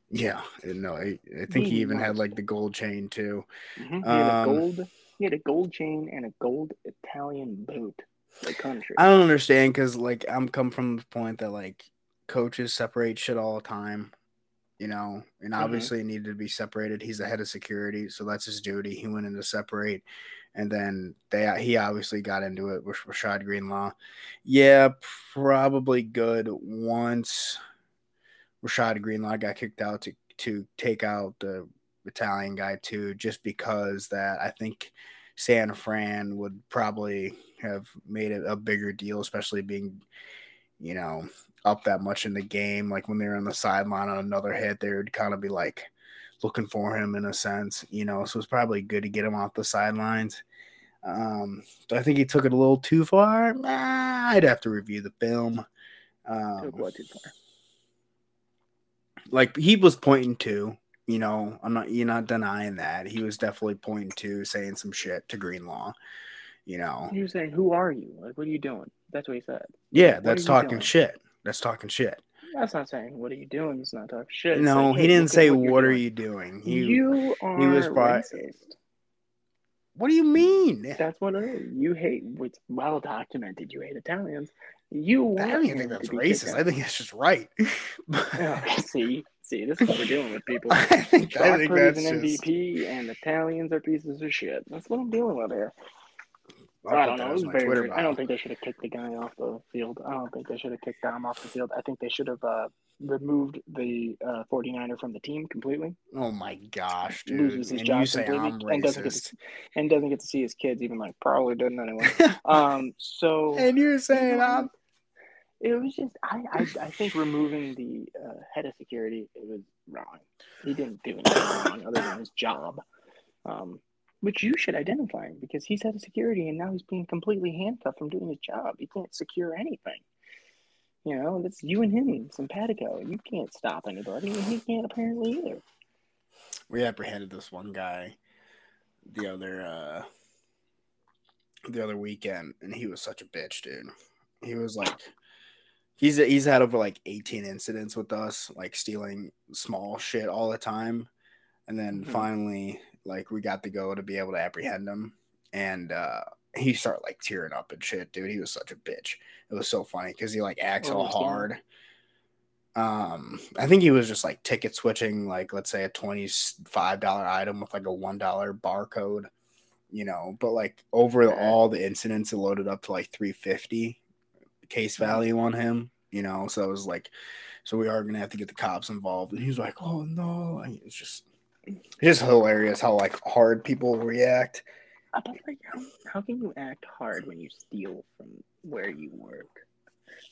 yeah, no, I, I think he The even had like the gold chain too. Mhm. He had a Um, gold. He had a gold chain and a gold Italian boot. The country. I don't understand because like I'm come from the point that like coaches separate shit all the time, you know, and Mhm. obviously it needed to be separated. He's the head of security, so that's his duty. He went in to separate, and then they he obviously got into it with Rashad Greenlaw. Yeah, probably good once Rashad Greenlaw got kicked out to to take out the Italian guy too, just because that I think San Fran would probably have made it a bigger deal, especially being, you know, up that much in the game. Like when they were on the sideline on another hit, they would kind of be like looking for him in a sense, you know. So it's probably good to get him off the sidelines. Um, so I think he took it a little too far. Nah, I'd have to review the film. Um, too far? like he was pointing to, you know, I'm not you're not denying that. He was definitely pointing to saying some shit to Greenlaw. You know. He was saying, "Who are you? Like, what are you doing?" That's what he said. Yeah, What that's talking doing? shit. That's talking shit. That's not saying, "What are you doing?" It's not talking shit. No, like, he "Hey, didn't say what, what are doing." you doing. He you are he was by- racist. What do you mean? That's what it is. You hate. It's well documented. You hate Italians. You want I don't even think that's racist. I think that's just right. Oh, see, see, this is what we're dealing with, people. I think, I think that's an just, MVP, and Italians are pieces of shit. That's what I'm dealing with here. I don't know. It was very Twitter. I don't think they should have kicked the guy off the field. I don't think they should have kicked Dom off the field. I think they should have uh, removed the uh, 49er from the team completely Oh my gosh, dude! Loses his and job you completely and doesn't get racist, and doesn't get to see his kids, even like probably doesn't anyway. Um, so and you're saying know, I'm. it was just I, I, I think removing the uh, head of security it was wrong. He didn't do anything wrong other than his job, um, which you should identify him because he's head of security and now he's being completely handcuffed from doing his job. He can't secure anything. You know, that's you and him, simpatico. You can't stop anybody, and he can't apparently either. We apprehended this one guy the other uh the other weekend, and he was such a bitch, dude. He was like. He's he's had over like 18 incidents with us, like stealing small shit all the time. And then Mhm. finally, like we got to go to be able to apprehend him. And uh he started like tearing up and shit, dude. He was such a bitch. It was so funny because he like acts What all was he doing? hard. Um, I think he was just like ticket switching, like let's say a twenty-five dollar item with like a one dollar barcode, you know. But like over all the incidents, it loaded up to like three fifty case value on him, you know. So it was like, so we are gonna have to get the cops involved. And he's like, oh no, it's just, just hilarious how like hard people react. Uh, But like, how, how can you act hard when you steal from where you work?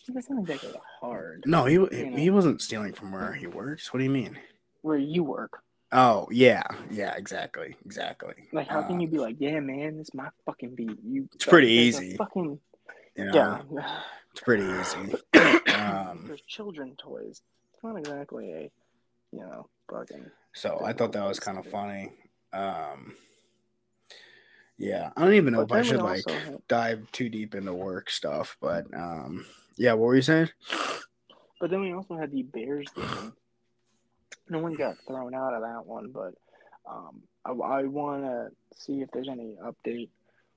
That's not exactly hard. No, he You he wasn't stealing from where he works. What do you mean? Where you work, Oh yeah, yeah, exactly, exactly. like, how Uh, can you be like, yeah, man, this is my fucking beat? You. It's pretty easy. Fucking you know, yeah. it's pretty easy. Um, There's children toys. It's not exactly a, you know, fucking. So I thought that was kind of funny. Um, yeah, I don't even know if I should like had- dive too deep into work stuff, but um, yeah. What were you saying? But then we also had the Bears game. No one got thrown out of that one, but um, I, I want to see if there's any update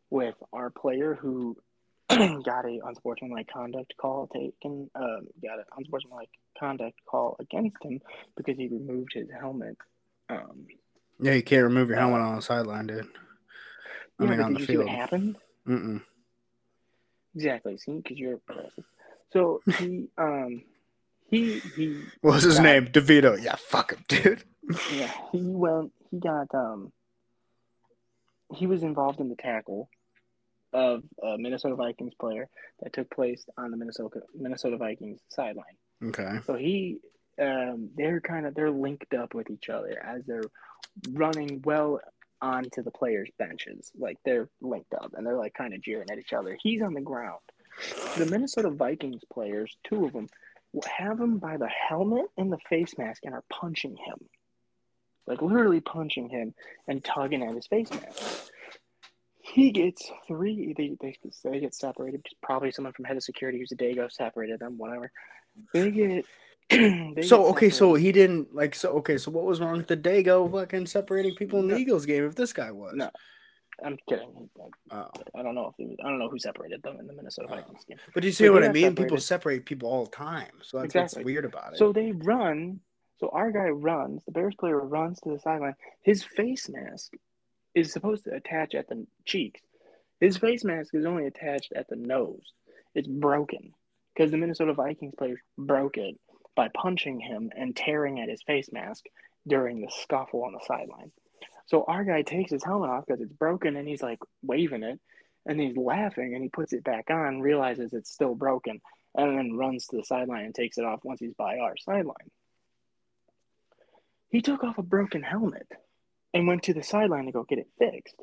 with our player who got a unsportsmanlike conduct call taken. Um, got an unsportsmanlike conduct call against him because he removed his helmet. Um, Yeah, you can't remove your helmet on the sideline, dude. I mean, on the you see field. what happened? Mm-mm. Exactly. See, because you're progressive. So he, um, he, he What was his Got- name? DeVito. Yeah, fuck him, dude. Yeah, he went. He got. Um, he was involved in the tackle of a Minnesota Vikings player that took place on the Minnesota Minnesota Vikings sideline. Okay. So he, um, they're kind of they're linked up with each other as they're running well onto the players' benches. Like they're linked up and they're like kind of jeering at each other. He's on the ground. The Minnesota Vikings players, two of them, have him by the helmet and the face mask and are punching him. Like literally punching him and tugging at his face mask. He gets three. They, they, they get separated. Probably someone from head of security who's a Dago separated them. Whatever. They get. So okay, so he didn't like. So okay, so what was wrong with the Dago fucking separating people in the. Eagles game? If this guy was, No. I'm kidding. Oh. I don't know if he was, I don't know who separated them in the Minnesota Oh. Vikings game. But do you see So what I mean? People separate people all the time, so that's Exactly. what's weird about it. So they run. So our guy runs. The Bears player runs to the sideline. His face mask is supposed to attach at the cheeks. His face mask is only attached at the nose. It's broken because the Minnesota Vikings players broke it by punching him and tearing at his face mask during the scuffle on the sideline. So our guy takes his helmet off because it's broken and he's like waving it and he's laughing and he puts it back on, realizes it's still broken, and then runs to the sideline and takes it off once he's by our sideline. He took off a broken helmet and went to the sideline to go get it fixed.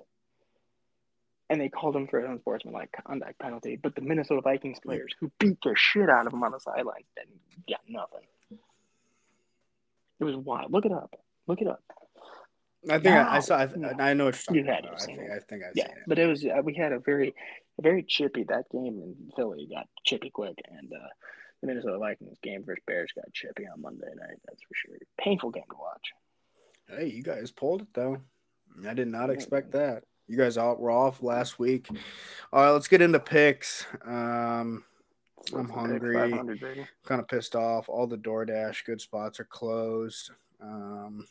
And they called him for an unsportsmanlike conduct penalty. But the Minnesota Vikings players who beat the shit out of him on the sidelines didn't get nothing. It was wild. Look it up. Look it up. I think I, I saw. I, no. I know what you're talking You had about. I think. I think I've Yeah, it. but it was uh, we had a very, very chippy that game in Philly got chippy quick, and uh, the Minnesota Vikings game versus Bears got chippy on Monday night. That's for sure. Painful game to watch. Hey, you guys pulled it though. I did not expect that. You guys all were off last week. All right, let's get into picks. Um, I'm hungry. kind of pissed off. All the DoorDash good spots are closed. Um,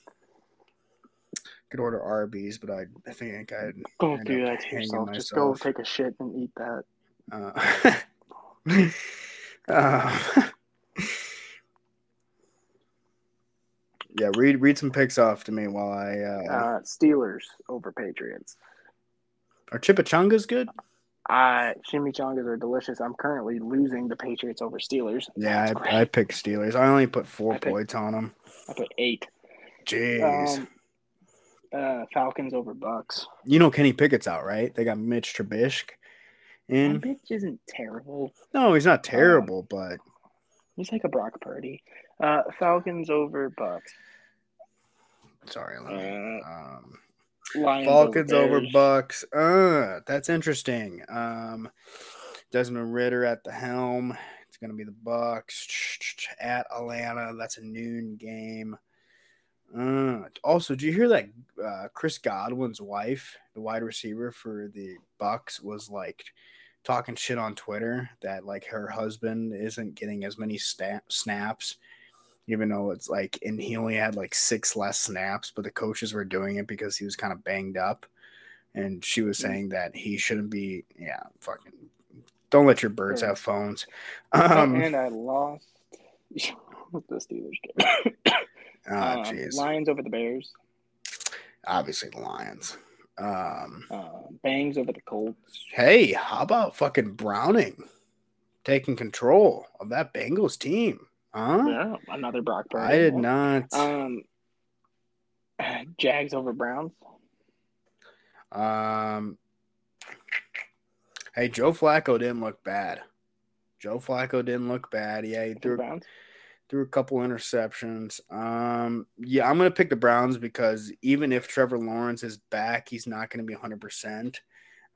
could order Arby's, but I, I think I'd Don't do that to yourself. Just go take a shit and eat that. Uh, uh, yeah, read read some picks off to me while I. Uh, Uh, Steelers over Patriots. Are chimichangas good? Uh, chimichangas are delicious. I'm currently losing the Patriots over Steelers. Yeah, I, I picked Steelers. I only put four I picked- points on them. I put eight. Jeez. Um, uh, Falcons over Bucks. you know Kenny Pickett's out, right? They got Mitch Trubisky in. Bitch isn't terrible. No, he's Um, not terrible, but He's like a Brock Purdy. Uh, Falcons over Bucks. sorry. me- Uh, um, Lions Falcons over. Bucks. Uh, that's interesting. Um, Desmond Ridder at the helm. It's gonna be the Bucks at Atlanta. That's a noon game. Uh, also, did you hear that uh, Chris Godwin's wife, the wide receiver for the Bucks, was like talking shit on Twitter that like her husband isn't getting as many snaps, even though it's like, and he only had like six less snaps, but the coaches were doing it because he was kind of banged up, and she was saying that he shouldn't be. Yeah, fucking. Don't let your birds have phones. Um, and I lost the Steelers game. ah, jeez. Lions over the Bears. Obviously, the Lions. Um, Uh, Bangs over the Colts. hey, how about fucking Browning taking control of that Bengals team? Huh? Yeah, another Brock Purdy. I did not. Um, Jags over Browns. Um, hey, Joe Flacco didn't look bad. Joe Flacco didn't look bad. Yeah, he threw Browns. threw a couple interceptions. Um, yeah, I'm gonna pick the Browns because even if Trevor Lawrence is back, he's not gonna be 100. percent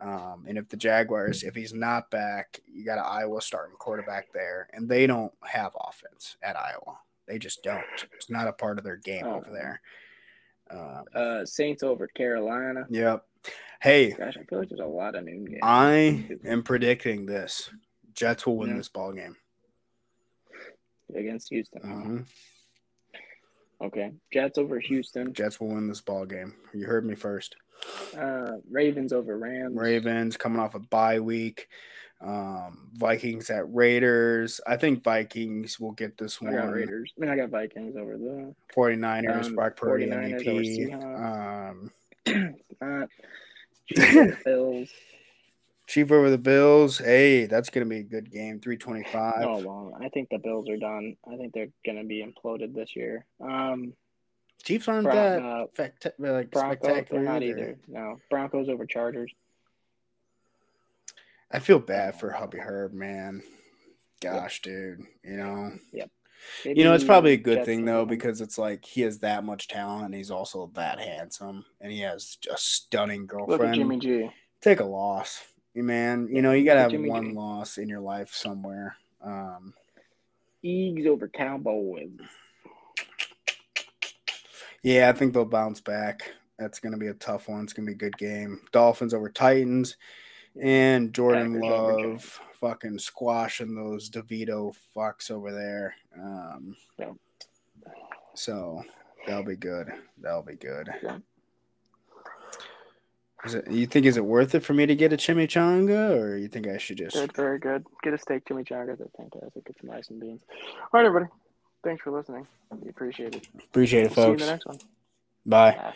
um, and if the Jaguars, if he's not back, you got an Iowa starting quarterback there, and they don't have offense at Iowa. They just don't. It's not a part of their game Oh. over there. Um, Uh, Saints over Carolina. yep. Hey, Gosh, I feel like there's a lot of noon games. I am predicting this. Jets will win Yeah. this ball game. against Houston. huh? Mhm. Okay, Jets over Houston. Jets will win this ball game. You heard me first. Uh, Ravens over Rams. Ravens coming off a bye week. Um, Vikings at Raiders. I think Vikings will get this I one. got Raiders. I mean, I got Vikings over the 49ers, Um, Brock Purdy 49ers over MVP. Um, uh, Chiefs over Bills. Chief over the Bills. Hey, that's going to be a good game. 325. Oh well, I think the Bills are done. I think they're gonna be imploded this year. Um, Chiefs aren't Bron- that uh, like Broncos, spectacular not either. either. No, Broncos over Chargers. I feel bad for Hubby Herb, man. Gosh, dude. You know, Yep. you know, it's probably a good thing though because it's like he has that much talent and he's also that handsome and he has a stunning girlfriend. look at. Jimmy G. Take a loss, man. You know, you gotta have Jimmy one G. loss in your life somewhere. Um, Eagles over Cowboys. Yeah, I think they'll bounce back. That's gonna be a tough one. It's gonna be a good game. Dolphins over Titans, and Jordan Love fucking squashing those DeVito fucks over there. Um, Yeah. so that'll be good. That'll be good. Yeah. Is it? You think is it worth it for me to get a chimichanga, or you think I should just? Good, very good. Get a steak chimichanga. They're fantastic. Get some rice and beans. All right, everybody. Thanks for listening. We appreciate it. Appreciate it, We'll see you in the next one. Bye. Bye.